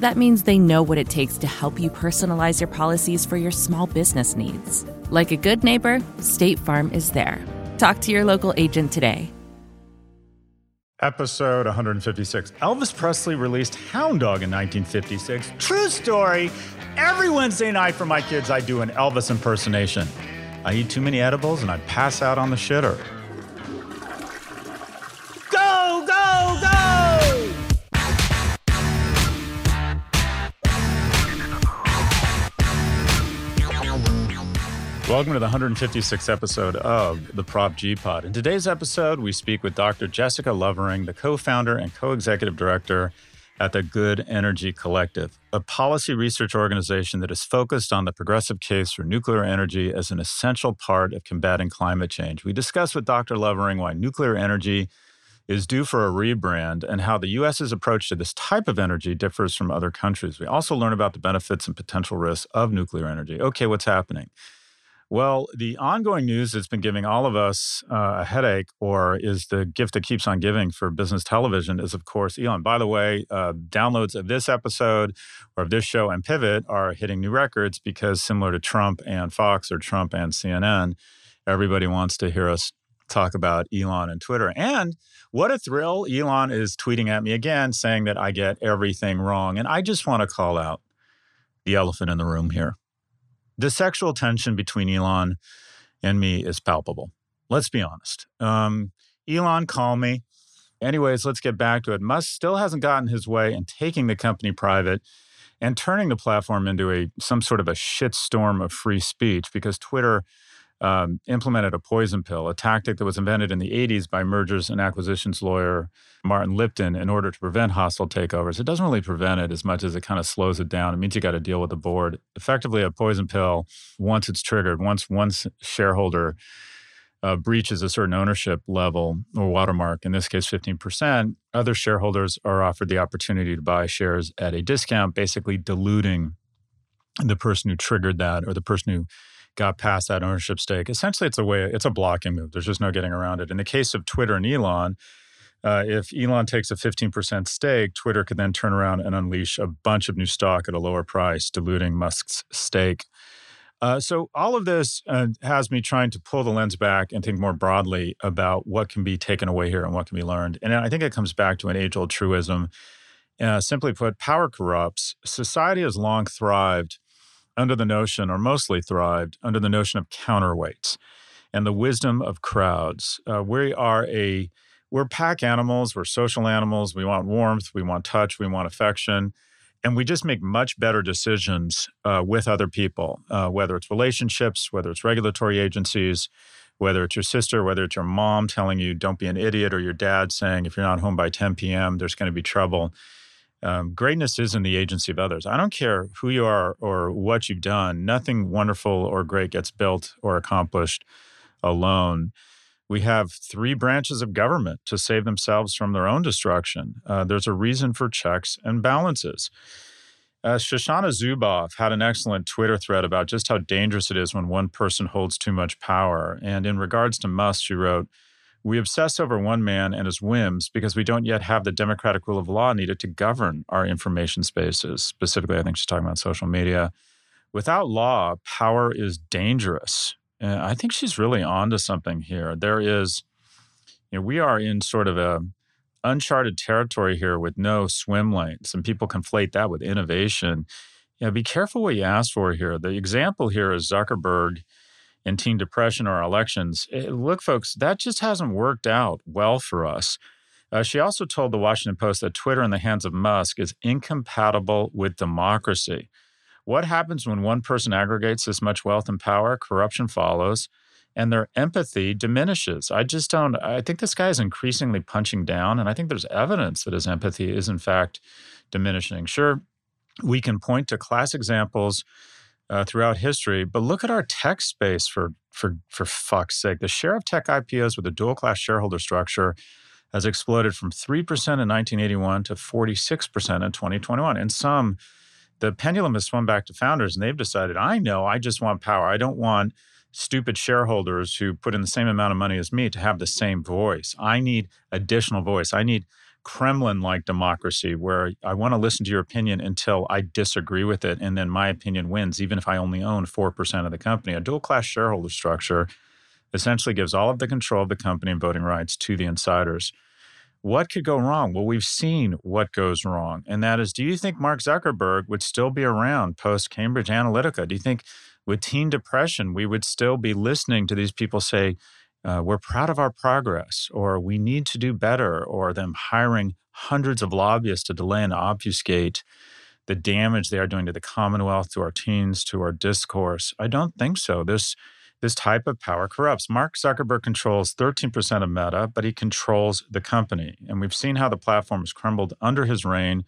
That means they know what it takes to help you personalize your policies for your small business needs. Like a good neighbor, State Farm is there. Talk to your local agent today. Episode 156. Elvis Presley released Hound Dog in 1956. True story. Every Wednesday night for my kids, I do an Elvis impersonation. I eat too many edibles and I pass out on the shitter. Welcome to the 156th episode of the Prop G Pod. In today's episode, we speak with Dr. Jessica Lovering, the co founder and co executive director at the Good Energy Collective, a policy research organization that is focused on the progressive case for nuclear energy as an essential part of combating climate change. We discuss with Dr. Lovering why nuclear energy is due for a rebrand and how the U.S.'s approach to this type of energy differs from other countries. We also learn about the benefits and potential risks of nuclear energy. Okay, what's happening? Well, the ongoing news that's been giving all of us uh, a headache, or is the gift that keeps on giving for business television, is of course Elon. By the way, uh, downloads of this episode or of this show and Pivot are hitting new records because, similar to Trump and Fox or Trump and CNN, everybody wants to hear us talk about Elon and Twitter. And what a thrill! Elon is tweeting at me again saying that I get everything wrong. And I just want to call out the elephant in the room here the sexual tension between Elon and me is palpable. Let's be honest. Um, Elon, call me. Anyways, let's get back to it. Musk still hasn't gotten his way in taking the company private and turning the platform into a some sort of a shitstorm of free speech because Twitter um, implemented a poison pill, a tactic that was invented in the 80s by mergers and acquisitions lawyer Martin Lipton in order to prevent hostile takeovers. It doesn't really prevent it as much as it kind of slows it down. It means you got to deal with the board. Effectively, a poison pill, once it's triggered, once one shareholder uh, breaches a certain ownership level or watermark, in this case 15%, other shareholders are offered the opportunity to buy shares at a discount, basically diluting the person who triggered that or the person who got past that ownership stake. Essentially, it's a way, it's a blocking move. There's just no getting around it. In the case of Twitter and Elon, uh, if Elon takes a 15% stake, Twitter could then turn around and unleash a bunch of new stock at a lower price, diluting Musk's stake. Uh, so, all of this uh, has me trying to pull the lens back and think more broadly about what can be taken away here and what can be learned. And I think it comes back to an age old truism. Uh, simply put, power corrupts. Society has long thrived under the notion, or mostly thrived, under the notion of counterweights and the wisdom of crowds. Uh, we are a we're pack animals, we're social animals. We want warmth, we want touch, we want affection. And we just make much better decisions uh, with other people, uh, whether it's relationships, whether it's regulatory agencies, whether it's your sister, whether it's your mom telling you don't be an idiot, or your dad saying if you're not home by 10 p.m., there's going to be trouble. Um, greatness is in the agency of others. I don't care who you are or what you've done, nothing wonderful or great gets built or accomplished alone. We have three branches of government to save themselves from their own destruction. Uh, there's a reason for checks and balances. Uh, Shoshana Zuboff had an excellent Twitter thread about just how dangerous it is when one person holds too much power. And in regards to Musk, she wrote, we obsess over one man and his whims because we don't yet have the democratic rule of law needed to govern our information spaces. Specifically, I think she's talking about social media. Without law, power is dangerous. And I think she's really onto something here. There is, You know, we are in sort of a uncharted territory here with no swim lanes, and people conflate that with innovation. Yeah, be careful what you ask for here. The example here is Zuckerberg and teen depression or elections. Eh, look, folks, that just hasn't worked out well for us. Uh, she also told the Washington Post that Twitter in the hands of Musk is incompatible with democracy. What happens when one person aggregates this much wealth and power? Corruption follows, and their empathy diminishes. I just don't, I think this guy is increasingly punching down, and I think there's evidence that his empathy is, in fact, diminishing. Sure, we can point to class examples uh, throughout history. But look at our tech space for for for fuck's sake. The share of tech IPOs with a dual class shareholder structure has exploded from 3% in 1981 to 46% in 2021. And some, the pendulum has swung back to founders and they've decided, I know, I just want power. I don't want stupid shareholders who put in the same amount of money as me to have the same voice. I need additional voice. I need Kremlin like democracy where I want to listen to your opinion until I disagree with it. And then my opinion wins, even if I only own 4% of the company. A dual class shareholder structure essentially gives all of the control of the company and voting rights to the insiders. What could go wrong? Well, we've seen what goes wrong. And that is do you think Mark Zuckerberg would still be around post Cambridge Analytica? Do you think with teen depression, we would still be listening to these people say, uh, we're proud of our progress, or we need to do better, or them hiring hundreds of lobbyists to delay and obfuscate the damage they are doing to the Commonwealth, to our teens, to our discourse. I don't think so. This this type of power corrupts. Mark Zuckerberg controls 13% of Meta, but he controls the company. And we've seen how the platform has crumbled under his reign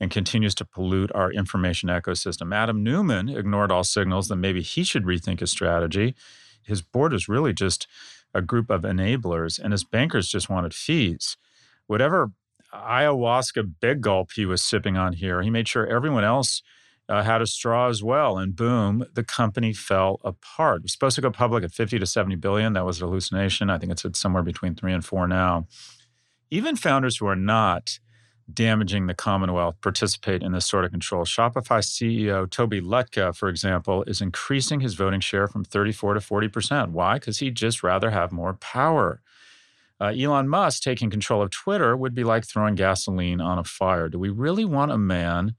and continues to pollute our information ecosystem. Adam Neumann ignored all signals that maybe he should rethink his strategy. His board is really just a group of enablers, and his bankers just wanted fees. Whatever ayahuasca big gulp he was sipping on here, he made sure everyone else uh, had a straw as well. And boom, the company fell apart. It was supposed to go public at 50 to 70 billion. That was a hallucination. I think it's at somewhere between three and four now. Even founders who are not damaging the Commonwealth participate in this sort of control. Shopify CEO Toby Lütke, for example, is increasing his voting share from 34 to 40%. Why? Because he'd just rather have more power. Uh, Elon Musk taking control of Twitter would be like throwing gasoline on a fire. Do we really want a man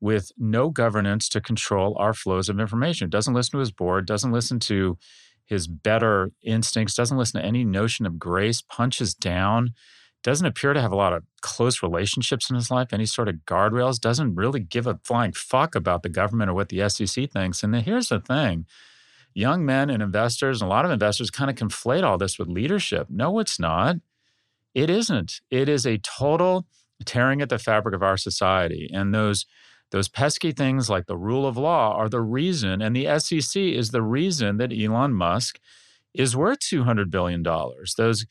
with no governance to control our flows of information? Doesn't listen to his board, doesn't listen to his better instincts, doesn't listen to any notion of grace, punches down doesn't appear to have a lot of close relationships in his life, any sort of guardrails, doesn't really give a flying fuck about the government or what the SEC thinks. And here's the thing young men and investors, and a lot of investors kind of conflate all this with leadership. No, it's not. It isn't. It is a total tearing at the fabric of our society. And those those pesky things like the rule of law are the reason, and the SEC is the reason that Elon Musk is worth $200 billion. Those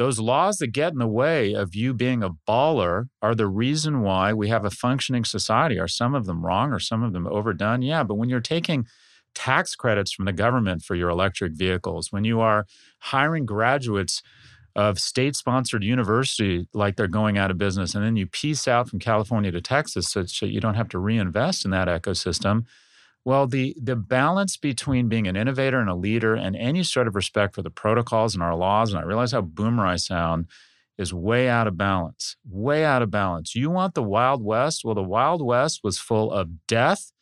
those laws that get in the way of you being a baller are the reason why we have a functioning society. Are some of them wrong or some of them overdone? Yeah, but when you're taking tax credits from the government for your electric vehicles, when you are hiring graduates of state sponsored university like they're going out of business, and then you piece out from California to Texas so that you don't have to reinvest in that ecosystem well, the the balance between being an innovator and a leader and any sort of respect for the protocols and our laws, and I realize how boomer I sound, is way out of balance. Way out of balance. You want the Wild West? Well, the Wild West was full of death,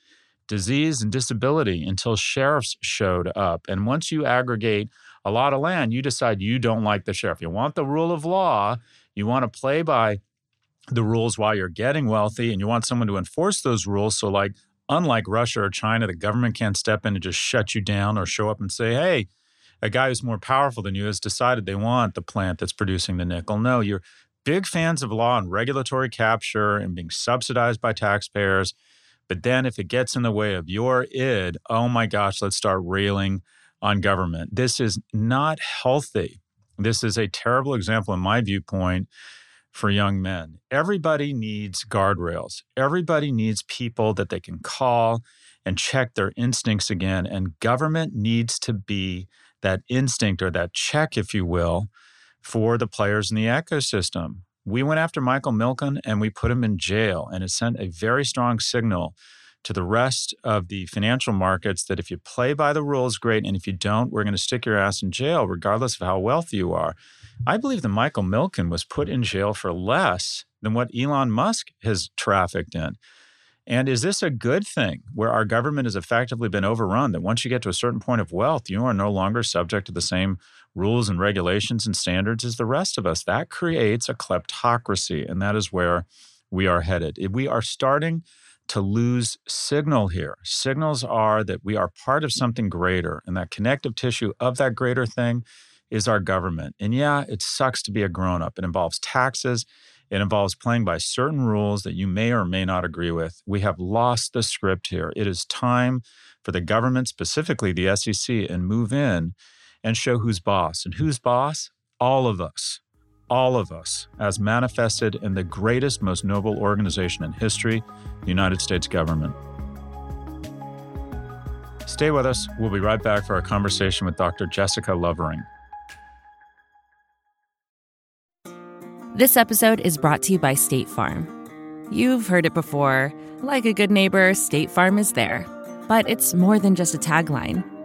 disease, and disability until sheriffs showed up. And once you aggregate a lot of land, you decide you don't like the sheriff. You want the rule of law. You want to play by the rules while you're getting wealthy and you want someone to enforce those rules. So, like unlike Russia or China, the government can't step in and just shut you down or show up and say, hey, a guy who's more powerful than you has decided they want the plant that's producing the nickel. No, you're big fans of law and regulatory capture and being subsidized by taxpayers. But then if it gets in the way of your id, oh my gosh, let's start railing on government. This is not healthy. This is a terrible example, in my viewpoint, for young men. Everybody needs guardrails. Everybody needs people that they can call and check their instincts again. And government needs to be that instinct or that check, if you will, for the players in the ecosystem. We went after Michael Milken and we put him in jail, and it sent a very strong signal to the rest of the financial markets that if you play by the rules, great. And if you don't, we're going to stick your ass in jail, regardless of how wealthy you are. I believe that Michael Milken was put in jail for less than what Elon Musk has trafficked in. And is this a good thing where our government has effectively been overrun? That once you get to a certain point of wealth, you are no longer subject to the same rules and regulations and standards as the rest of us? That creates a kleptocracy. And that is where we are headed. We are starting to lose signal here. Signals are that we are part of something greater, and that connective tissue of that greater thing is our government. And yeah, it sucks to be a grown up. It involves taxes, it involves playing by certain rules that you may or may not agree with. We have lost the script here. It is time for the government, specifically the SEC, and move in and show who's boss. And who's boss? All of us all of us, as manifested in the greatest, most noble organization in history, the United States government. Stay with us. We'll be right back for our conversation with Dr. Jessica Lovering. This episode is brought to you by State Farm. You've heard it before. Like a good neighbor, State Farm is there. But it's more than just a tagline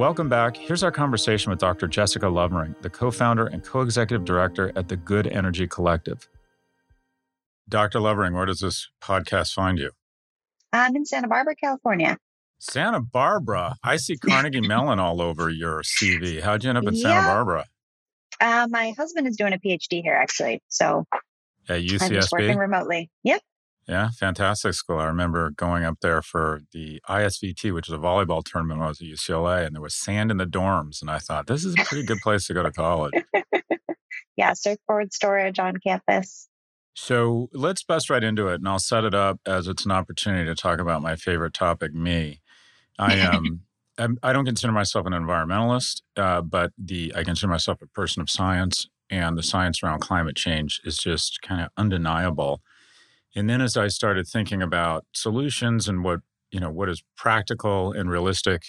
Welcome back. Here's our conversation with Dr. Jessica Lovering, the co founder and co executive director at the Good Energy Collective. Dr. Lovering, where does this podcast find you? I'm in Santa Barbara, California. Santa Barbara? I see Carnegie Mellon all over your CV. How'd you end up in yeah. Santa Barbara? Uh, my husband is doing a PhD here, actually. So at UCSB? I'm just working remotely. Yep. Yeah, fantastic school. I remember going up there for the ISVT, which is a volleyball tournament when I was at UCLA, and there was sand in the dorms. And I thought, this is a pretty good place to go to college. yeah, surfboard storage on campus. So let's bust right into it, and I'll set it up as it's an opportunity to talk about my favorite topic, me. I am. Um, I don't consider myself an environmentalist, uh, but the I consider myself a person of science, and the science around climate change is just kind of undeniable. And then as I started thinking about solutions and what, you know, what is practical and realistic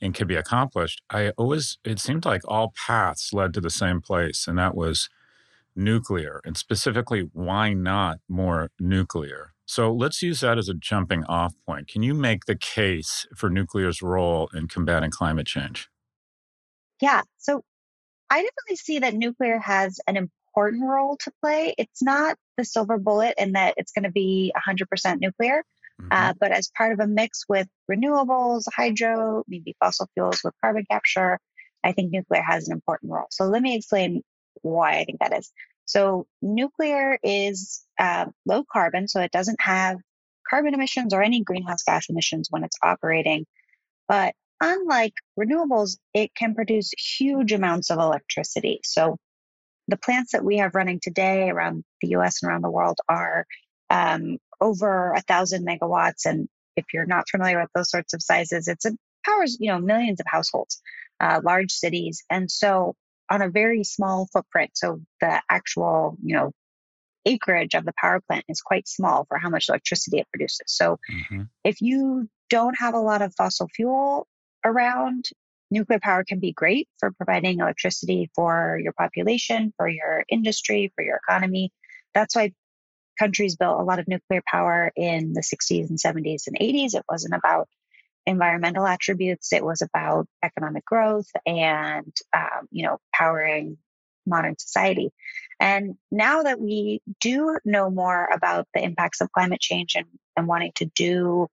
and could be accomplished, I always it seemed like all paths led to the same place, and that was nuclear. And specifically, why not more nuclear? So let's use that as a jumping off point. Can you make the case for nuclear's role in combating climate change? Yeah. So I definitely see that nuclear has an important role to play. It's not the silver bullet in that it's going to be 100% nuclear, mm-hmm. uh, but as part of a mix with renewables, hydro, maybe fossil fuels with carbon capture, I think nuclear has an important role. So let me explain why I think that is. So nuclear is uh, low carbon, so it doesn't have carbon emissions or any greenhouse gas emissions when it's operating. But unlike renewables, it can produce huge amounts of electricity. So the plants that we have running today around the US and around the world are um, over a thousand megawatts. And if you're not familiar with those sorts of sizes, it's a powers, you know, millions of households, uh, large cities. And so on a very small footprint, so the actual, you know, acreage of the power plant is quite small for how much electricity it produces. So mm-hmm. if you don't have a lot of fossil fuel around, nuclear power can be great for providing electricity for your population, for your industry, for your economy. That's why countries built a lot of nuclear power in the 60s and 70s and 80s. It wasn't about environmental attributes, it was about economic growth and, um, you know, powering modern society. And now that we do know more about the impacts of climate change and, and wanting to do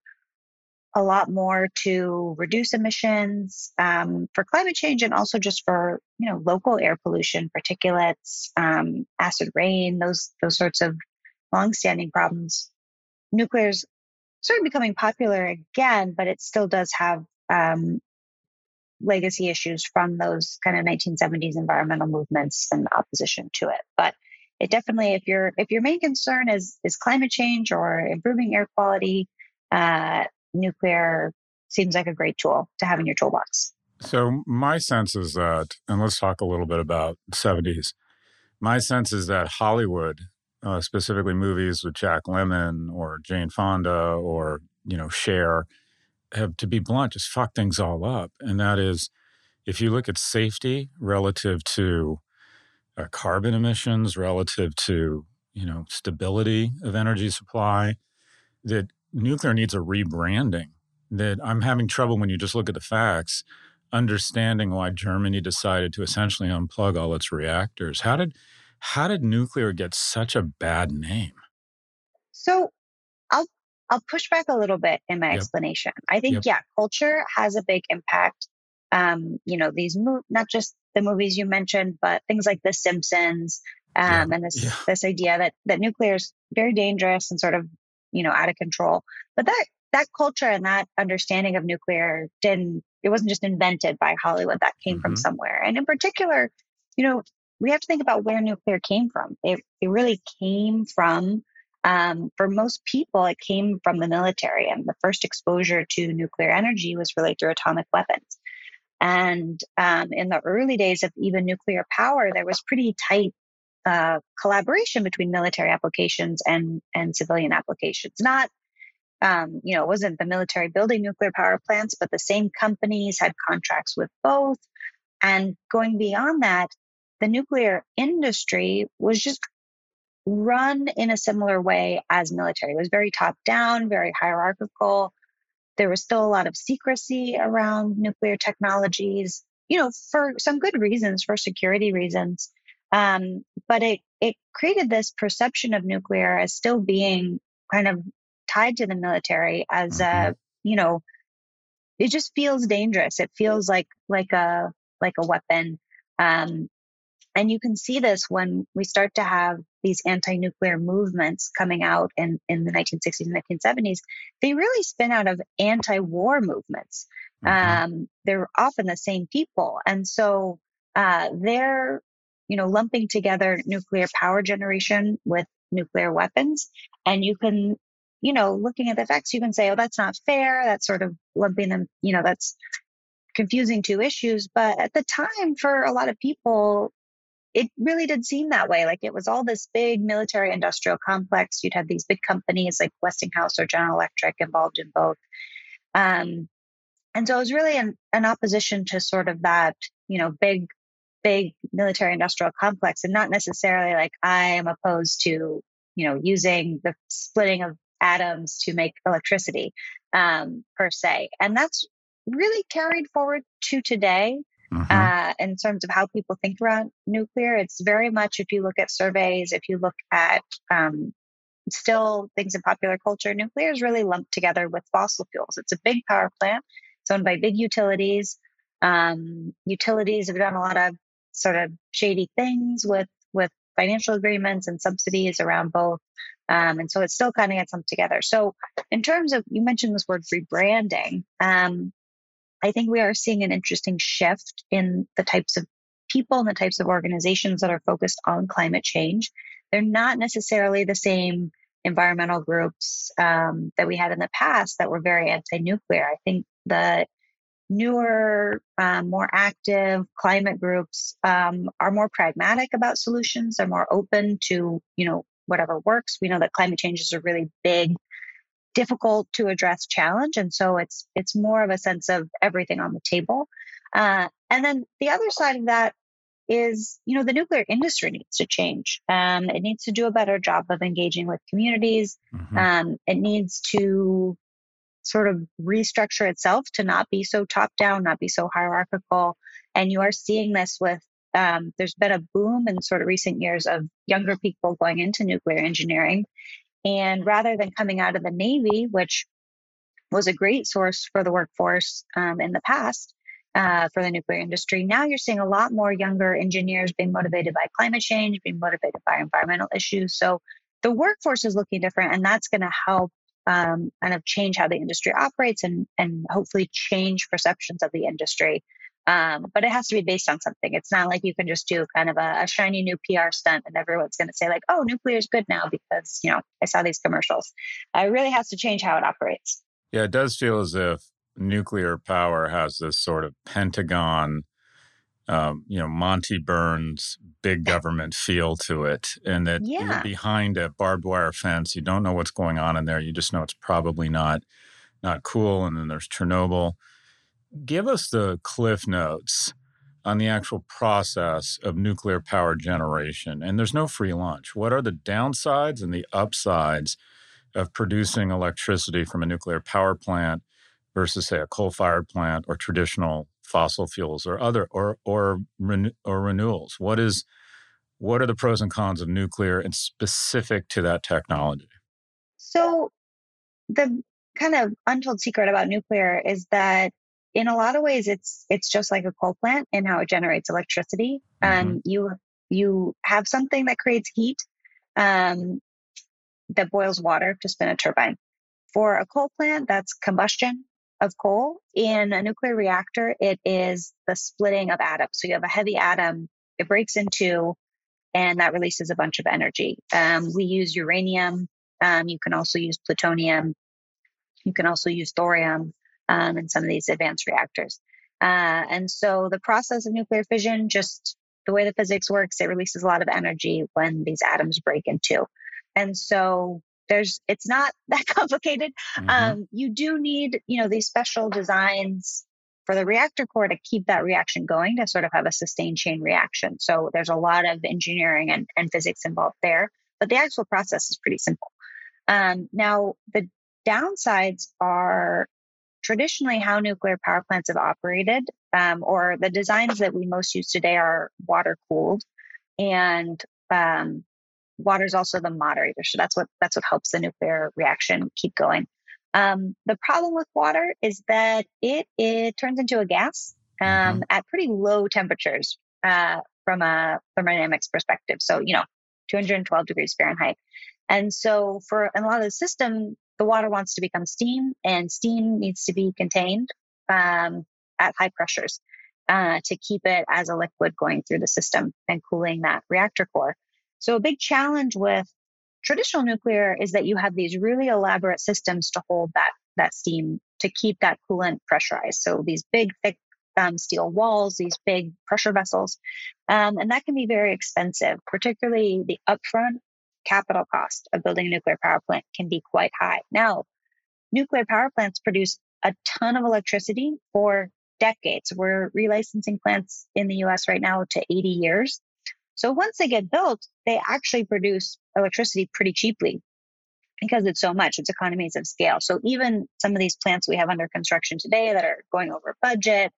a lot more to reduce emissions um, for climate change and also just for you know local air pollution, particulates, um, acid rain, those those sorts of longstanding problems. Nuclear is sort of becoming popular again, but it still does have um, legacy issues from those kind of 1970s environmental movements and opposition to it. But it definitely, if your if your main concern is is climate change or improving air quality, uh, nuclear seems like a great tool to have in your toolbox. So my sense is that, and let's talk a little bit about 70s. My sense is that Hollywood, uh, specifically movies with Jack Lemmon or Jane Fonda or you know Cher, have to be blunt, just fuck things all up. And that is, if you look at safety relative to uh, carbon emissions, relative to you know stability of energy supply, that nuclear needs a rebranding. That I'm having trouble when you just look at the facts understanding why Germany decided to essentially unplug all its reactors. How did how did nuclear get such a bad name? So I'll I'll push back a little bit in my yep. explanation. I think yep. yeah, culture has a big impact. Um, you know, these mo- not just the movies you mentioned, but things like The Simpsons, um, yeah. and this yeah. this idea that that nuclear is very dangerous and sort of you know out of control. But that that culture and that understanding of nuclear didn't it wasn't just invented by Hollywood, that came mm-hmm. from somewhere. And in particular, you know, we have to think about where nuclear came from. It, it really came from, um, for most people, it came from the military. And the first exposure to nuclear energy was really through atomic weapons. And um, in the early days of even nuclear power, there was pretty tight uh, collaboration between military applications and and civilian applications. Not um, you know, it wasn't the military building nuclear power plants, but the same companies had contracts with both. And going beyond that, the nuclear industry was just run in a similar way as military. It was very top down, very hierarchical. There was still a lot of secrecy around nuclear technologies, you know, for some good reasons, for security reasons. Um, but it it created this perception of nuclear as still being kind of tied to the military as mm-hmm. a, you know, it just feels dangerous. It feels like like a like a weapon. Um, and you can see this when we start to have these anti-nuclear movements coming out in, in the 1960s and 1970s. They really spin out of anti-war movements. Mm-hmm. Um, they're often the same people, and so uh, they're you know lumping together nuclear power generation with nuclear weapons, and you can you know, looking at the facts, you can say, oh, that's not fair. That's sort of lumping them, you know, that's confusing two issues. But at the time, for a lot of people, it really did seem that way. Like it was all this big military industrial complex. You'd have these big companies like Westinghouse or General Electric involved in both. Um, and so it was really an, an opposition to sort of that, you know, big, big military industrial complex and not necessarily like I am opposed to, you know, using the splitting of atoms to make electricity um, per se. And that's really carried forward to today. Mm-hmm. Uh, in terms of how people think around nuclear, it's very much if you look at surveys, if you look at um, still things in popular culture, nuclear is really lumped together with fossil fuels. It's a big power plant. It's owned by big utilities. Um, utilities have done a lot of sort of shady things with with financial agreements and subsidies around both. Um, and so it still kind of gets them together. So, in terms of, you mentioned this word rebranding, um, I think we are seeing an interesting shift in the types of people and the types of organizations that are focused on climate change. They're not necessarily the same environmental groups um, that we had in the past that were very anti nuclear. I think the newer, um, more active climate groups um, are more pragmatic about solutions. They're more open to, you know, whatever works. We know that climate change is a really big, difficult to address challenge, and so it's it's more of a sense of everything on the table. Uh, and then the other side of that is, you know, the nuclear industry needs to change. Um, it needs to do a better job of engaging with communities. Mm-hmm. Um, it needs to sort of restructure itself to not be so top down, not be so hierarchical. And you are seeing this with um, there's been a boom in sort of recent years of younger people going into nuclear engineering. And rather than coming out of the Navy, which was a great source for the workforce um, in the past uh, for the nuclear industry, now you're seeing a lot more younger engineers being motivated by climate change, being motivated by environmental issues. So the workforce is looking different, and that's going to help um, kind of change how the industry operates and and hopefully change perceptions of the industry Um, but it has to be based on something. It's not like you can just do kind of a, a shiny new PR stunt and everyone's going to say like, "Oh, nuclear is good now because you know I saw these commercials." Uh, it really has to change how it operates. Yeah, it does feel as if nuclear power has this sort of Pentagon, um, you know, Monty Burns big government feel to it, and that yeah. you're behind a barbed wire fence. You don't know what's going on in there. You just know it's probably not not cool. And then there's Chernobyl give us the cliff notes on the actual process of nuclear power generation. And there's no free lunch. What are the downsides and the upsides of producing electricity from a nuclear power plant versus, say, a coal-fired plant or traditional fossil fuels or other or or or renewals? What is what are the pros and cons of nuclear and specific to that technology? So the kind of untold secret about nuclear is that in a lot of ways it's it's just like a coal plant in how it generates electricity mm-hmm. and you you have something that creates heat um, that boils water to spin a turbine for a coal plant that's combustion of coal. In a nuclear reactor it is the splitting of atoms. So you have a heavy atom it breaks in two and that releases a bunch of energy. Um, we use uranium. Um, you can also use plutonium. You can also use thorium um, in some of these advanced reactors. Uh, and so the process of nuclear fission, just the way the physics works, it releases a lot of energy when these atoms break in two. And so there's it's not that complicated. Mm-hmm. Um, you do need, you know, these special designs for the reactor core to keep that reaction going to sort of have a sustained chain reaction. So there's a lot of engineering and, and physics involved there, but the actual process is pretty simple. Um, now, the downsides are traditionally how nuclear power plants have operated, um, or the designs that we most use today are water cooled, and um, water is also the moderator. So that's what that's what helps the nuclear reaction keep going. Um, the problem with water is that it it turns into a gas um, mm-hmm. at pretty low temperatures uh, from a thermodynamics perspective. So you know, 212 degrees Fahrenheit. And so for a lot of the system, the water wants to become steam, and steam needs to be contained um, at high pressures uh, to keep it as a liquid going through the system and cooling that reactor core. So, a big challenge with traditional nuclear is that you have these really elaborate systems to hold that that steam to keep that coolant pressurized. So these big, thick um, steel walls, these big pressure vessels, um, and that can be very expensive, particularly the upfront capital cost of building a nuclear power plant can be quite high. Now, nuclear power plants produce a ton of electricity for decades. We're relicensing plants in the US right now to 80 years. So once they get built, they actually produce electricity pretty cheaply because it's so much. It's economies of scale. So even some of these plants we have under construction today that are going over budget,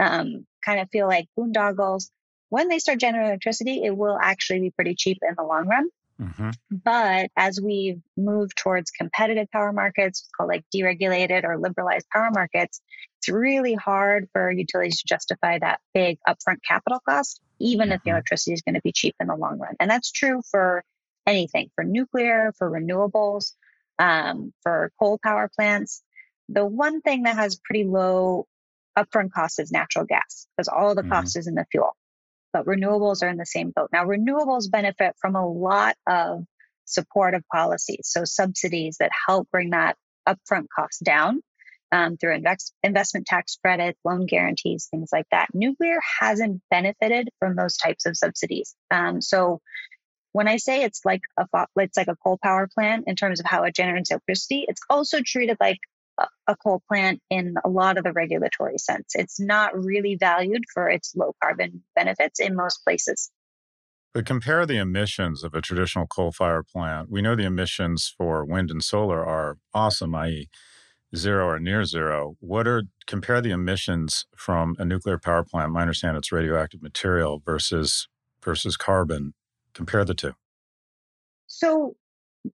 um, kind of feel like boondoggles. When they start generating electricity, it will actually be pretty cheap in the long run. Mm-hmm. But as we move towards competitive power markets, it's called like deregulated or liberalized power markets, it's really hard for utilities to justify that big upfront capital cost, even if the mm-hmm. electricity is going to be cheap in the long run. And that's true for anything, for nuclear, for renewables, um, for coal power plants. The one thing that has pretty low upfront cost is natural gas because all the mm-hmm. cost is in the fuel but renewables are in the same boat. Now, renewables benefit from a lot of supportive policies, so subsidies that help bring that upfront cost down um, through invest- investment tax credits, loan guarantees, things like that. Nuclear hasn't benefited from those types of subsidies. Um, so when I say it's like a it's like a coal power plant in terms of how it generates electricity, it's also treated like a coal plant in a lot of the regulatory sense. It's not really valued for its low carbon benefits in most places. But compare the emissions of a traditional coal fire plant. We know the emissions for wind and solar are awesome, i.e., zero or near zero. What are compare the emissions from a nuclear power plant? I understand it's radioactive material versus versus carbon. Compare the two. So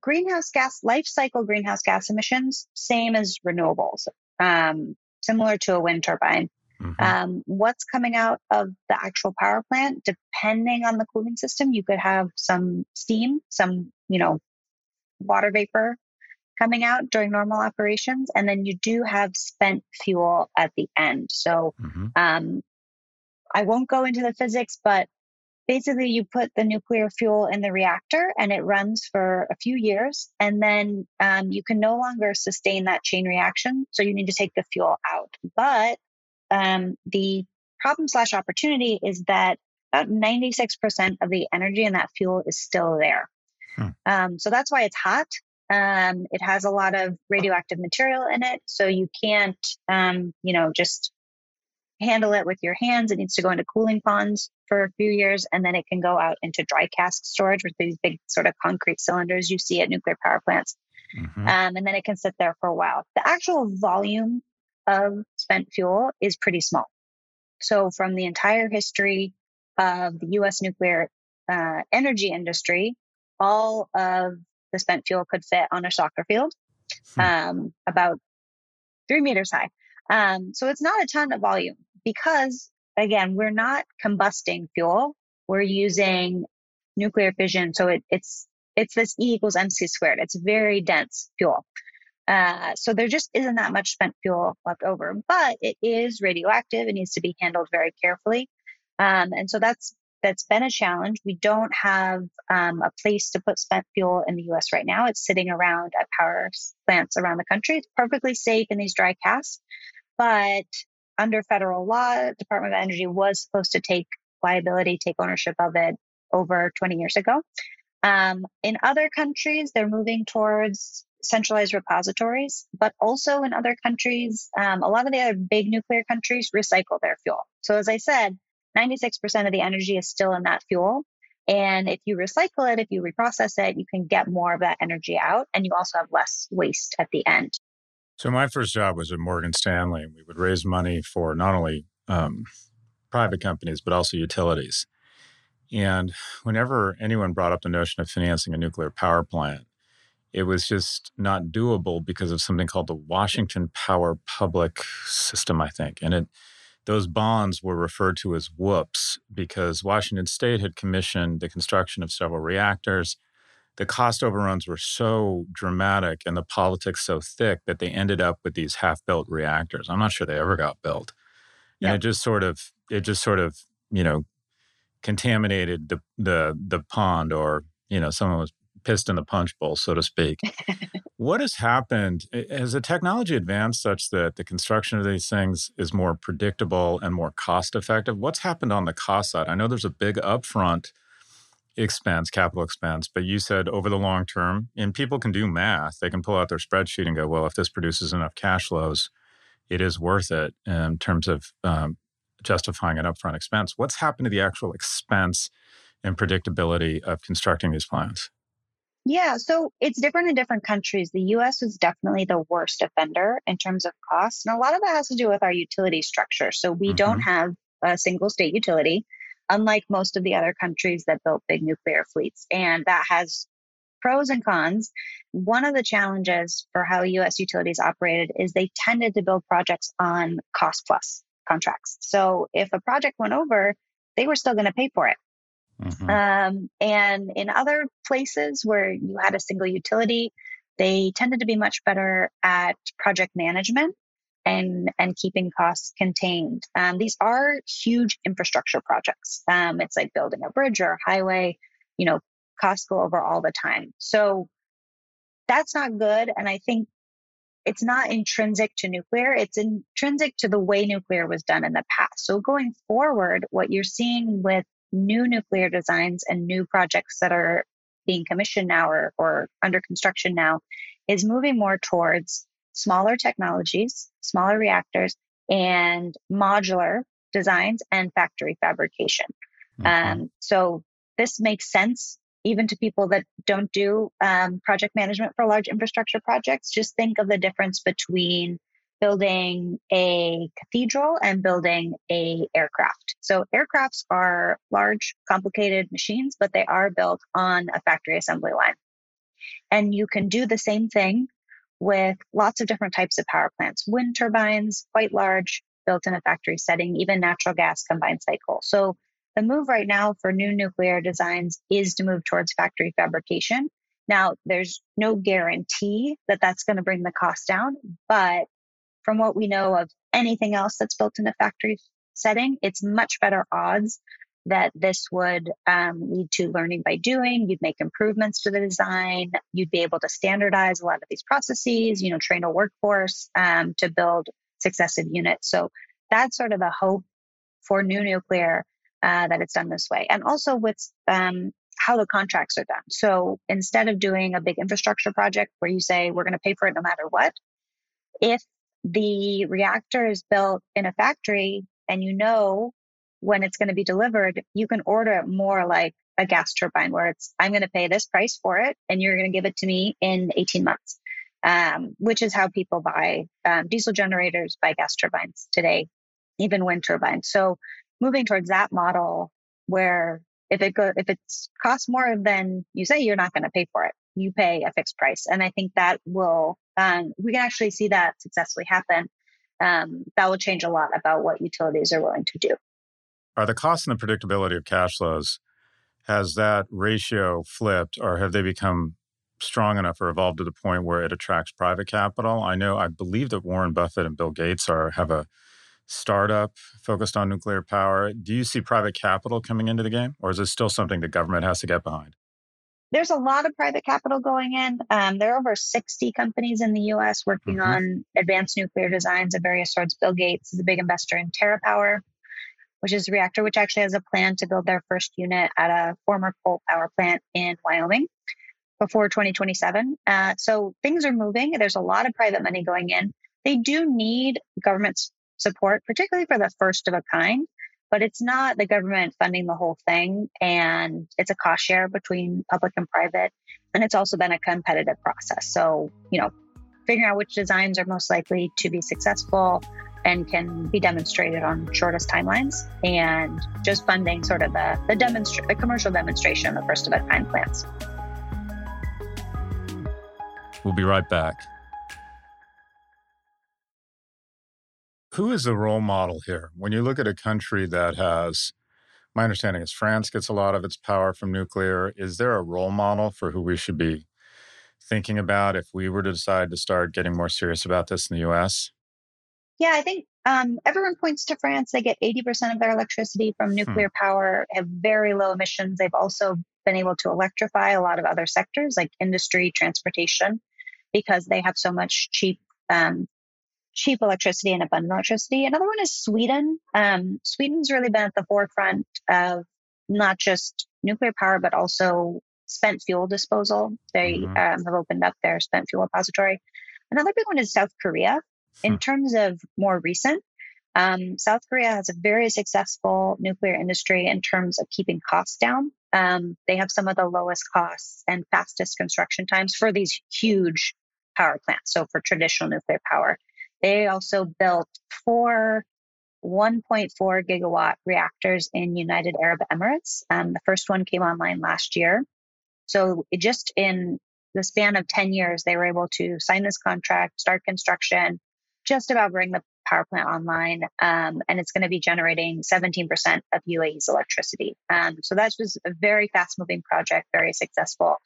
greenhouse gas life cycle greenhouse gas emissions same as renewables um, similar to a wind turbine mm-hmm. um, what's coming out of the actual power plant depending on the cooling system you could have some steam some you know water vapor coming out during normal operations and then you do have spent fuel at the end so mm-hmm. um, I won't go into the physics, but basically you put the nuclear fuel in the reactor and it runs for a few years and then um, you can no longer sustain that chain reaction so you need to take the fuel out but um, the problem slash opportunity is that about 96% of the energy in that fuel is still there hmm. um, so that's why it's hot um, it has a lot of radioactive material in it so you can't um, you know just handle it with your hands. It needs to go into cooling ponds for a few years, and then it can go out into dry cask storage with these big sort of concrete cylinders you see at nuclear power plants. Mm-hmm. Um, and then it can sit there for a while. The actual volume of spent fuel is pretty small. So, from the entire history of the US nuclear uh, energy industry, all of the spent fuel could fit on a soccer field, hmm. um, about three meters high. Um, so, it's not a ton of volume because again, we're not combusting fuel. We're using nuclear fission. So it, it's, it's this E equals MC squared. It's very dense fuel. Uh, so there just isn't that much spent fuel left over, but it is radioactive. It needs to be handled very carefully. Um, and so that's that's been a challenge. We don't have um, a place to put spent fuel in the U.S. right now. It's sitting around at power plants around the country. It's perfectly safe in these dry casks, but under federal law, Department of Energy was supposed to take liability, take ownership of it over 20 years ago. Um, in other countries, they're moving towards centralized repositories, but also in other countries, um, a lot of the other big nuclear countries recycle their fuel. So, as I said, 96% of the energy is still in that fuel. And if you recycle it, if you reprocess it, you can get more of that energy out and you also have less waste at the end. So my first job was at Morgan Stanley, and we would raise money for not only um, private companies but also utilities. And whenever anyone brought up the notion of financing a nuclear power plant, it was just not doable because of something called the Washington Power Public System, I think. And it those bonds were referred to as whoops because Washington State had commissioned the construction of several reactors the cost overruns were so dramatic and the politics so thick that they ended up with these half-built reactors. I'm not sure they ever got built. And yeah. it just sort of it just sort of, you know, contaminated the the the pond or, you know, someone was pissed in the punch bowl, so to speak. what has happened? Has the technology advanced such that the construction of these things is more predictable and more cost effective? What's happened on the cost side? I know there's a big upfront expense, capital expense, but you said over the long term, and people can do math. They can pull out their spreadsheet and go, well, if this produces enough cash flows, it is worth it in terms of um, justifying an upfront expense. What's happened to the actual expense and predictability of constructing these plants? Yeah, so it's different in different countries. The US is definitely the worst offender in terms of costs. And a lot of that has to do with our utility structure. So we mm-hmm. don't have a single state utility unlike most of the other countries that built big nuclear fleets. And that has pros and cons. One of the challenges for how US utilities operated is they tended to build projects on cost plus contracts. So if a project went over, they were still going to pay for it. Mm-hmm. Um, and in other places where you had a single utility, they tended to be much better at project management and and keeping costs contained. Um, these are huge infrastructure projects. Um, it's like building a bridge or a highway. You know, costs go over all the time. So that's not good. And I think it's not intrinsic to nuclear. It's intrinsic to the way nuclear was done in the past. So going forward, what you're seeing with new nuclear designs and new projects that are being commissioned now or, or under construction now is moving more towards smaller technologies, smaller reactors, and modular designs and factory fabrication. Mm-hmm. Um, so this makes sense even to people that don't do um, project management for large infrastructure projects. Just think of the difference between building a cathedral and building a aircraft. So aircrafts are large, complicated machines, but they are built on a factory assembly line. And you can do the same thing with lots of different types of power plants wind turbines, quite large, built in a factory setting, even natural gas combined cycle. So the move right now for new nuclear designs is to move towards factory fabrication. Now, there's no guarantee that that's going to bring the cost down, but from what we know of anything else that's built in a factory setting, it's much better odds that this would um, lead to learning by doing. You'd make improvements to the design. You'd be able to standardize a lot of these processes, you know, train a workforce um, to build successive units. So that's sort of the hope for new nuclear uh, that it's done this way. And also with um, how the contracts are done. So instead of doing a big infrastructure project where you say, we're going to pay for it no matter what, if the reactor is built in a factory and you know when it's going to be delivered, you can order it more like a gas turbine where it's, I'm going to pay this price for it and you're going to give it to me in 18 months, um, which is how people buy um, diesel generators, buy gas turbines today, even wind turbines. So moving towards that model where if it go, if it's costs more than you say, you're not going to pay for it. You pay a fixed price. And I think that will, um, we can actually see that successfully happen. Um, that will change a lot about what utilities are willing to do. Are the costs and the predictability of cash flows, has that ratio flipped or have they become strong enough or evolved to the point where it attracts private capital? I know, I believe that Warren Buffett and Bill Gates are have a startup focused on nuclear power. Do you see private capital coming into the game or is this still something the government has to get behind? There's a lot of private capital going in. Um, there are over 60 companies in the US working mm-hmm. on advanced nuclear designs of various sorts. Bill Gates is a big investor in TerraPower, which is a reactor which actually has a plan to build their first unit at a former coal power plant in Wyoming before 2027. Uh, so things are moving. There's a lot of private money going in. They do need government support, particularly for the first of a kind, but it's not the government funding the whole thing. And it's a cost share between public and private. And it's also been a competitive process. So, you know, figuring out which designs are most likely to be successful and can be demonstrated on shortest timelines and just funding sort of the the, demonstra- the commercial demonstration of the first of a kind plants. We'll be right back. Who is the role model here? When you look at a country that has, my understanding is France gets a lot of its power from nuclear. Is there a role model for who we should be thinking about if we were to decide to start getting more serious about this in the US? Yeah, I think um, everyone points to France. They get 80% of their electricity from hmm. nuclear hmm. power, have very low emissions. They've also been able to electrify a lot of other sectors like industry, transportation, because they have so much cheap um, cheap electricity and abundant electricity. Another one is Sweden. Um, Sweden's really been at the forefront of not just nuclear power, but also spent fuel disposal. They mm-hmm. um, have opened up their spent fuel repository. Another big one is South Korea. In hmm. terms of more recent, um, South Korea has a very successful nuclear industry in terms of keeping costs down. Um, they have some of the lowest costs and fastest construction times for these huge power plants. So for traditional nuclear power, they also built four 1.4 gigawatt reactors in United Arab Emirates. Um, the first one came online last year. So just in the span of 10 years, they were able to sign this contract, start construction, just about bring the power plant online. Um, and it's going to be generating 17% of UAE's electricity. Um, so that was a very fast moving project, very successful.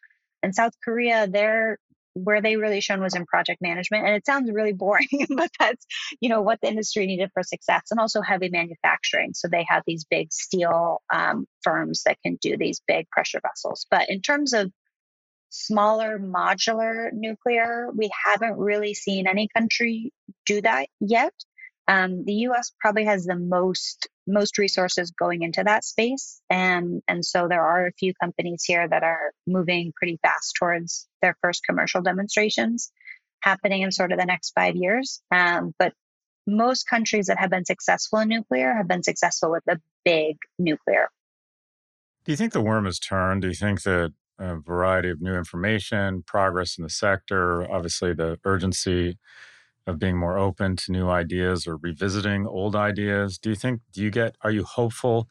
In South Korea, they're where they really shone was in project management and it sounds really boring but that's you know what the industry needed for success and also heavy manufacturing. So they have these big steel um, firms that can do these big pressure vessels. But in terms of smaller modular nuclear we haven't really seen any country do that yet um, the us probably has the most most resources going into that space. And, and so there are a few companies here that are moving pretty fast towards their first commercial demonstrations happening in sort of the next five years. Um, but most countries that have been successful in nuclear have been successful with the big nuclear. Do you think the worm has turned? Do you think that a variety of new information, progress in the sector, obviously the urgency of being more open to new ideas or revisiting old ideas. Do you think, do you get, are you hopeful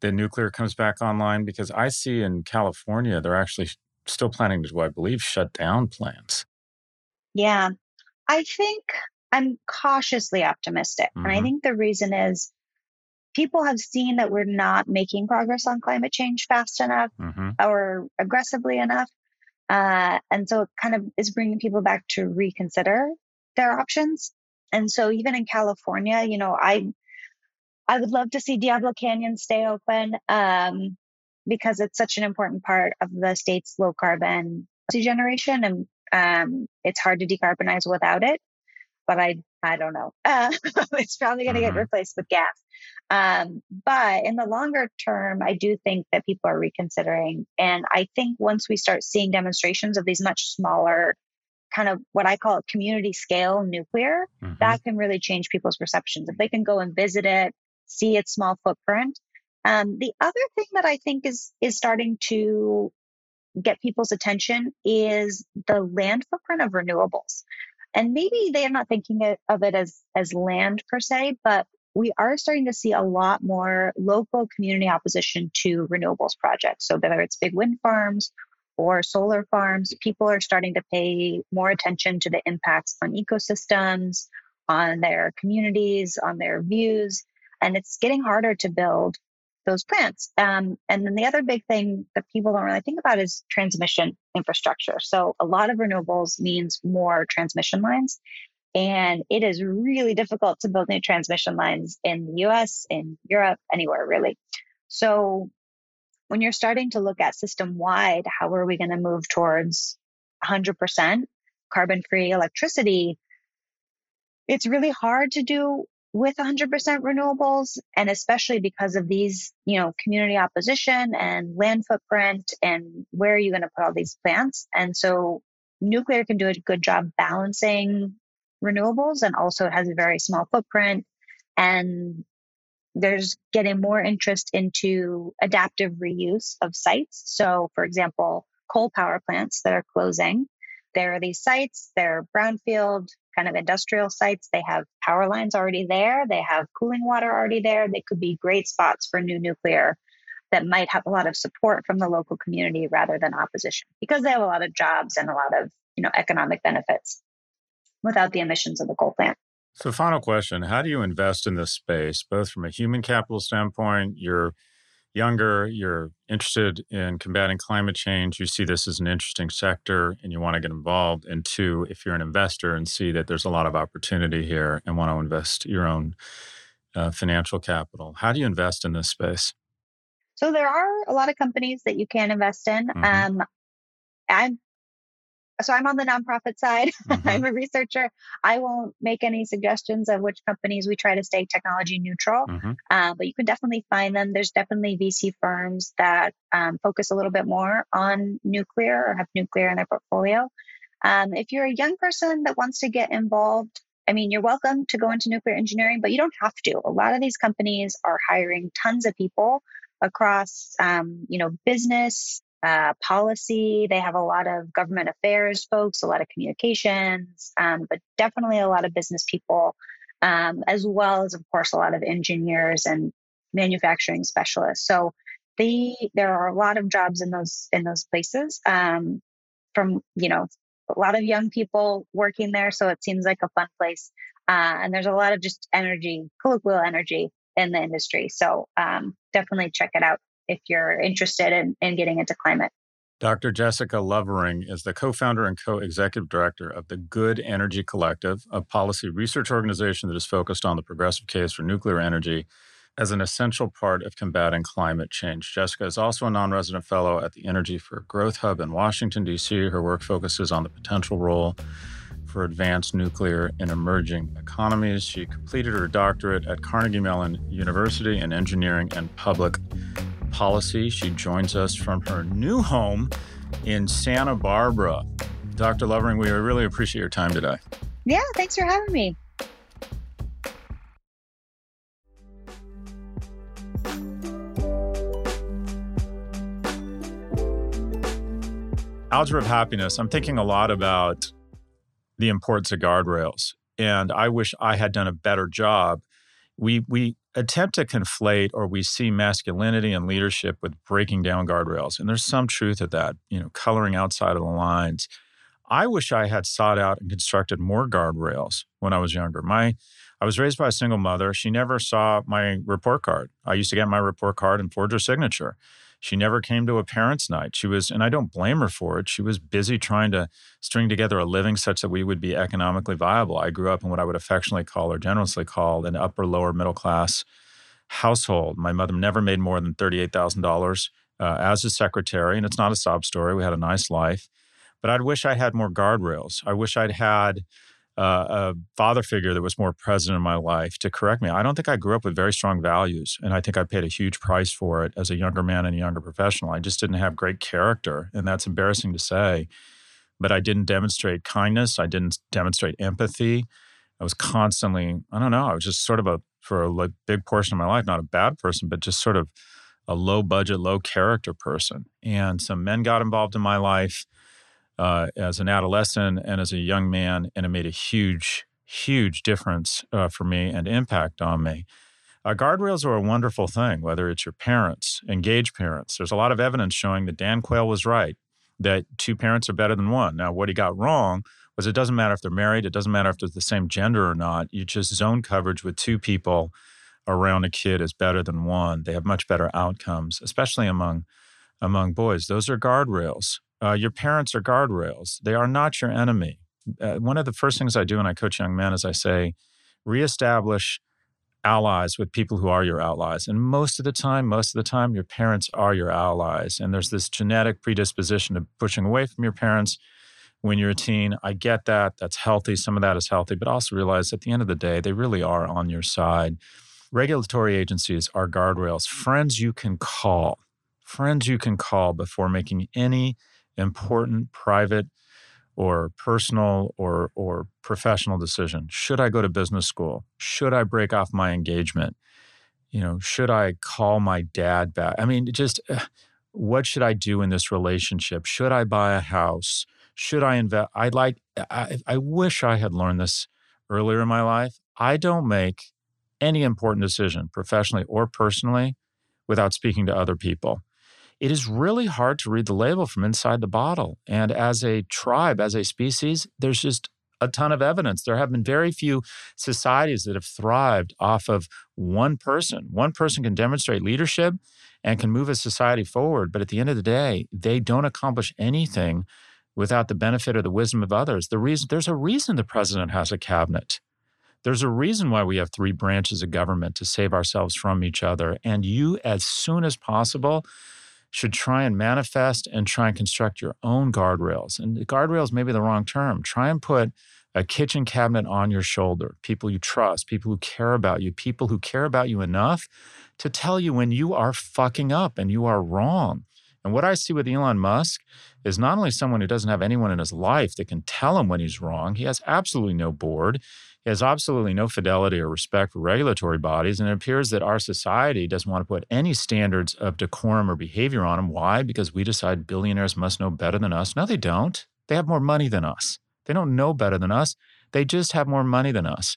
that nuclear comes back online? Because I see in California, they're actually still planning to, I believe, shut down plants. Yeah. I think I'm cautiously optimistic. Mm-hmm. And I mm-hmm. think the reason is people have seen that we're not making progress on climate change fast enough mm-hmm. or aggressively enough. Uh, and so it kind of is bringing people back to reconsider their options. And so even in California, you know, I I would love to see Diablo Canyon stay open um, because it's such an important part of the state's low carbon generation, and um, it's hard to decarbonize without it. But I, I don't know. Uh, it's probably going to mm-hmm. get replaced with gas. Um, but in the longer term, I do think that people are reconsidering, and I think once we start seeing demonstrations of these much smaller kind of what I call community scale nuclear, mm-hmm. that can really change people's perceptions. If they can go and visit it, see its small footprint. Um, the other thing that I think is is starting to get people's attention is the land footprint of renewables. And maybe they're not thinking of it as as land per se, but we are starting to see a lot more local community opposition to renewables projects. So whether it's big wind farms or solar farms, people are starting to pay more attention to the impacts on ecosystems, on their communities, on their views and it's getting harder to build those plants. Um, and then the other big thing that people don't really think about is transmission infrastructure. So a lot of renewables means more transmission lines. And it is really difficult to build new transmission lines in the US, in Europe, anywhere really. So when you're starting to look at system wide, how are we going to move towards 100% carbon free electricity? It's really hard to do with 100% renewables and especially because of these you know community opposition and land footprint and where are you going to put all these plants and so nuclear can do a good job balancing renewables and also has a very small footprint and there's getting more interest into adaptive reuse of sites so for example coal power plants that are closing there are these sites they're brownfield kind of industrial sites. They have power lines already there, they have cooling water already there. They could be great spots for new nuclear that might have a lot of support from the local community rather than opposition because they have a lot of jobs and a lot of you know economic benefits without the emissions of the coal plant. So, final question How do you invest in this space, both from a human capital standpoint, You're younger, you're interested in combating climate change, you see this as an interesting sector and you want to get involved. And two, if you're an investor and see that there's a lot of opportunity here and want to invest your own uh, financial capital, how do you invest in this space? So there are a lot of companies that you can invest in. Mm-hmm. Um, I'm so I'm on the nonprofit side. Mm-hmm. I'm a researcher. I won't make any suggestions of which companies we try to stay technology neutral, mm-hmm. uh, but you can definitely find them. There's definitely VC firms that um, focus a little bit more on nuclear or have nuclear in their portfolio. Um, if you're a young person that wants to get involved, I mean, you're welcome to go into nuclear engineering, but you don't have to. A lot of these companies are hiring tons of people across, um, you know, business, uh, policy. They have a lot of government affairs folks, a lot of communications, um, but definitely a lot of business people, um, as well as, of course, a lot of engineers and manufacturing specialists. So they, there are a lot of jobs in those in those places. Um, from you know, a lot of young people working there, so it seems like a fun place. Uh, and there's a lot of just energy, colloquial energy in the industry. So um, definitely check it out if you're interested in, in getting into climate. Dr. Jessica Lovering is the co founder and co executive director of the Good Energy Collective, a policy research organization that is focused on the progressive case for nuclear energy as an essential part of combating climate change. Jessica is also a non resident fellow at the Energy for Growth Hub in Washington, D.C. Her work focuses on the potential role for advanced nuclear in emerging economies. She completed her doctorate at Carnegie Mellon University in engineering and public policy. She joins us from her new home in Santa Barbara. Dr. Lovering, we really appreciate your time today. Yeah, thanks for having me. Algebra of happiness. I'm thinking a lot about the importance of guardrails. And I wish I had done a better job. We, we attempt to conflate or we see masculinity and leadership with breaking down guardrails. And there's some truth to that, you know, coloring outside of the lines. I wish I had sought out and constructed more guardrails when I was younger. My I was raised by a single mother. She never saw my report card. I used to get my report card and forge her signature. She never came to a parents' night. She was, and I don't blame her for it, she was busy trying to string together a living such that we would be economically viable. I grew up in what I would affectionately call or generously call an upper lower middle class household. My mother never made more than $38,000 uh, as a secretary, and it's not a sob story. We had a nice life. But I'd wish I had more guardrails. I wish I'd had uh, a father figure that was more present in my life to correct me. I don't think I grew up with very strong values, and I think I paid a huge price for it as a younger man and a younger professional. I just didn't have great character, and that's embarrassing to say. But I didn't demonstrate kindness. I didn't demonstrate empathy. I was constantly, I don't know, I was just sort of a, for a like, big portion of my life, not a bad person, but just sort of a low budget, low character person. And some men got involved in my life uh, as an adolescent and as a young man, and it made a huge, huge difference uh, for me and impact on me. Uh, guardrails are a wonderful thing, whether it's your parents, engaged parents. There's a lot of evidence showing that Dan Quayle was right, that two parents are better than one. Now, what he got wrong was it doesn't matter if they're married, it doesn't matter if they're the same gender or not. You just zone coverage with two people around a kid is better than one. They have much better outcomes, especially among among boys. Those are guardrails. Uh, your parents are guardrails. They are not your enemy. Uh, one of the first things I do when I coach young men is I say, reestablish allies with people who are your allies. And most of the time, most of the time, your parents are your allies. And there's this genetic predisposition to pushing away from your parents when you're a teen. I get that. That's healthy. Some of that is healthy, but also realize at the end of the day, they really are on your side. Regulatory agencies are guardrails, friends you can call, friends you can call before making any important private or personal or or professional decision. Should i go to business school? Should i break off my engagement? You know should i call my dad back? I mean just uh, what should i do in this relationship? Should i buy a house? Should i invest i like I, I wish i had learned this earlier in my life. I don't make any important decision professionally or personally without speaking to other people it is really hard to read the label from inside the bottle. And as a tribe, as a species, there's just a ton of evidence. There have been very few societies that have thrived off of one person. One person can demonstrate leadership and can move a society forward. But at the end of the day, they don't accomplish anything without the benefit or the wisdom of others. The reason there's a reason the president has a cabinet. There's a reason why we have three branches of government to save ourselves from each other. And you, as soon as possible, should try and manifest and try and construct your own guardrails. And guardrails may be the wrong term. Try and put a kitchen cabinet on your shoulder, people you trust, people who care about you, people who care about you enough to tell you when you are fucking up and you are wrong. And what I see with Elon Musk is not only someone who doesn't have anyone in his life that can tell him when he's wrong, he has absolutely no board. He has absolutely no fidelity or respect for regulatory bodies. And it appears that our society doesn't want to put any standards of decorum or behavior on him. Why? Because we decide billionaires must know better than us. No, they don't. They have more money than us. They don't know better than us. They just have more money than us.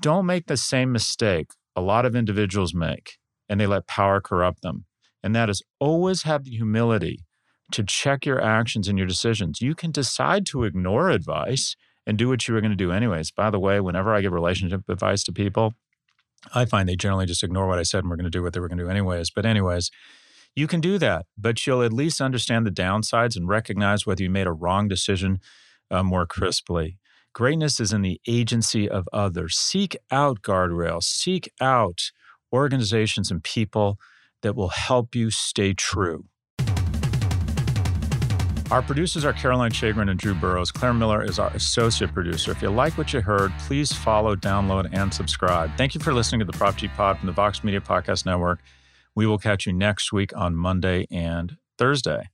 Don't make the same mistake a lot of individuals make, and they let power corrupt them. And that is always have the humility to check your actions and your decisions. You can decide to ignore advice and do what you were going to do anyways. By the way, whenever I give relationship advice to people, I find they generally just ignore what I said and we're going to do what they were going to do anyways. But, anyways, you can do that, but you'll at least understand the downsides and recognize whether you made a wrong decision uh, more crisply. Greatness is in the agency of others. Seek out guardrails, seek out organizations and people that will help you stay true. Our producers are Caroline Shagrin and Drew Burrows. Claire Miller is our associate producer. If you like what you heard, please follow, download, and subscribe. Thank you for listening to the Prof G Pod from the Vox Media Podcast Network. We will catch you next week on Monday and Thursday.